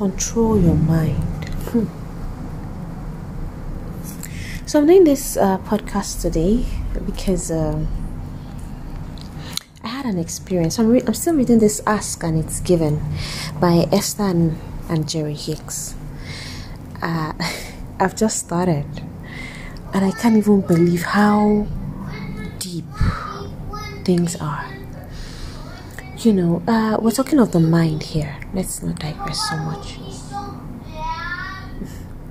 control your mind. Hmm. So I'm doing this uh, podcast today because um, I had an experience. I'm, re- I'm still reading this Ask and It's Given by Esther and, and Jerry Hicks. Uh, I've just started and I can't even believe how deep things are. You know, uh, we're talking of the mind here. Let's not digress so much.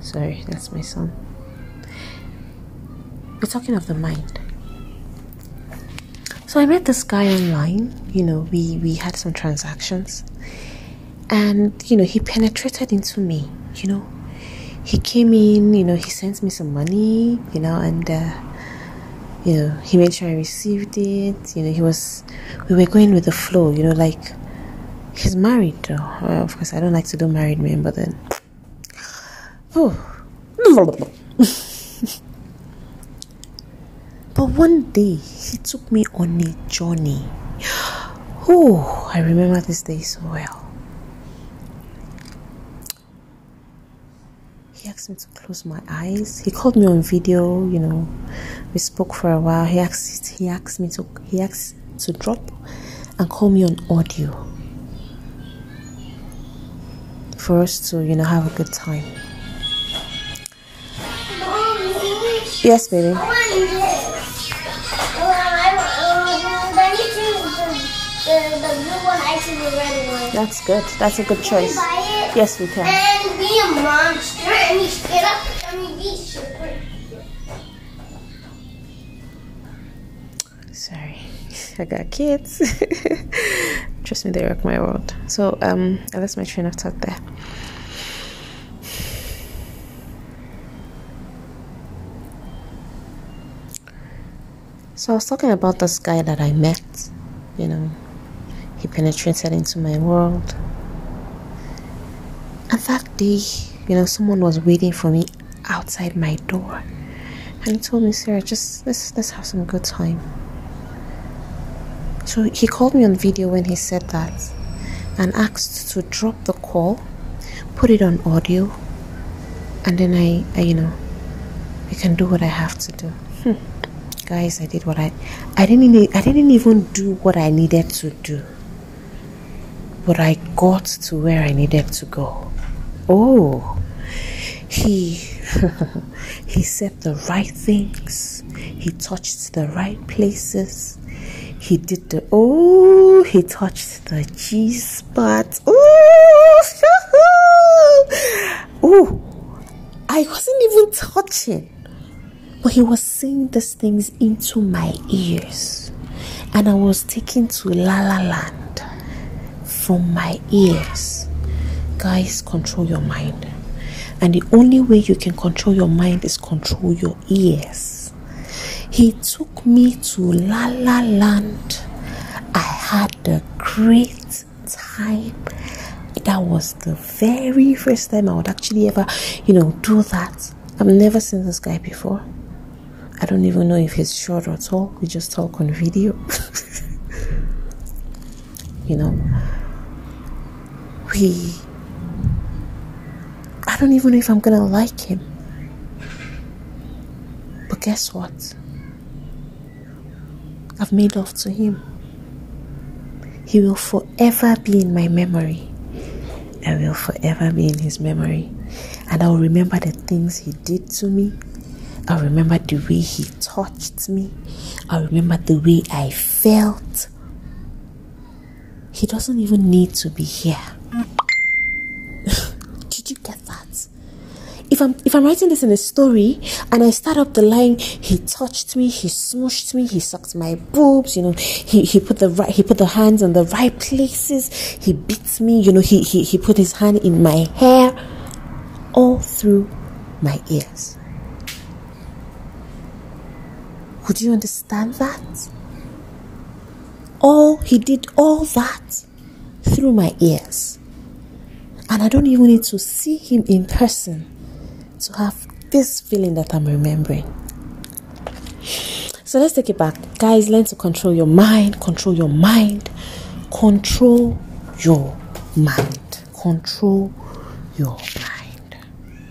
Sorry, that's my son. We're talking of the mind. So I met this guy online. You know, we we had some transactions, and you know, he penetrated into me. You know, he came in. You know, he sent me some money. You know, and. Uh, you know, he made sure I received it. You know, he was, we were going with the flow, you know, like, he's married though. Well, of course, I don't like to do married men, but then, oh. but one day, he took me on a journey. Oh, I remember this day so well. He asked me to close my eyes. He called me on video, you know. We spoke for a while. He asked he asked me to he asked to drop and call me on audio. For us to, you know, have a good time. Yes, baby. That's good. That's a good choice. Yes, we can. And be a monster and he's get up and be super. Sorry, I got kids. Trust me, they rock my world. So, um, I lost my train of thought there. So I was talking about this guy that I met. You know, he penetrated into my world. And that day, you know, someone was waiting for me outside my door. And he told me, Sarah, just let's let's have some good time. So he called me on video when he said that and asked to drop the call, put it on audio, and then I, I you know, I can do what I have to do. Hmm. Guys, I did what I I didn't I didn't even do what I needed to do. But I got to where I needed to go. Oh. He he said the right things. He touched the right places. He did the oh, he touched the G spot. Oh, oh, I wasn't even touching, but he was saying these things into my ears, and I was taken to La La Land from my ears. Guys, control your mind, and the only way you can control your mind is control your ears. He took me to La La Land. I had a great time. That was the very first time I would actually ever, you know, do that. I've never seen this guy before. I don't even know if he's short or tall. We just talk on video. you know, we. I don't even know if I'm gonna like him. But guess what? I've made love to him. He will forever be in my memory. I will forever be in his memory. And I'll remember the things he did to me. I'll remember the way he touched me. I'll remember the way I felt. He doesn't even need to be here. Did you get that? If I'm if I'm writing this in a story and I start up the line, he touched me, he smushed me, he sucked my boobs, you know, he, he put the right he put the hands on the right places, he beat me, you know, he, he he put his hand in my hair, all through my ears. Would you understand that? All he did all that through my ears. And I don't even need to see him in person to have this feeling that I'm remembering. So let's take it back. Guys, learn to control your mind, control your mind, control your mind, control your plan.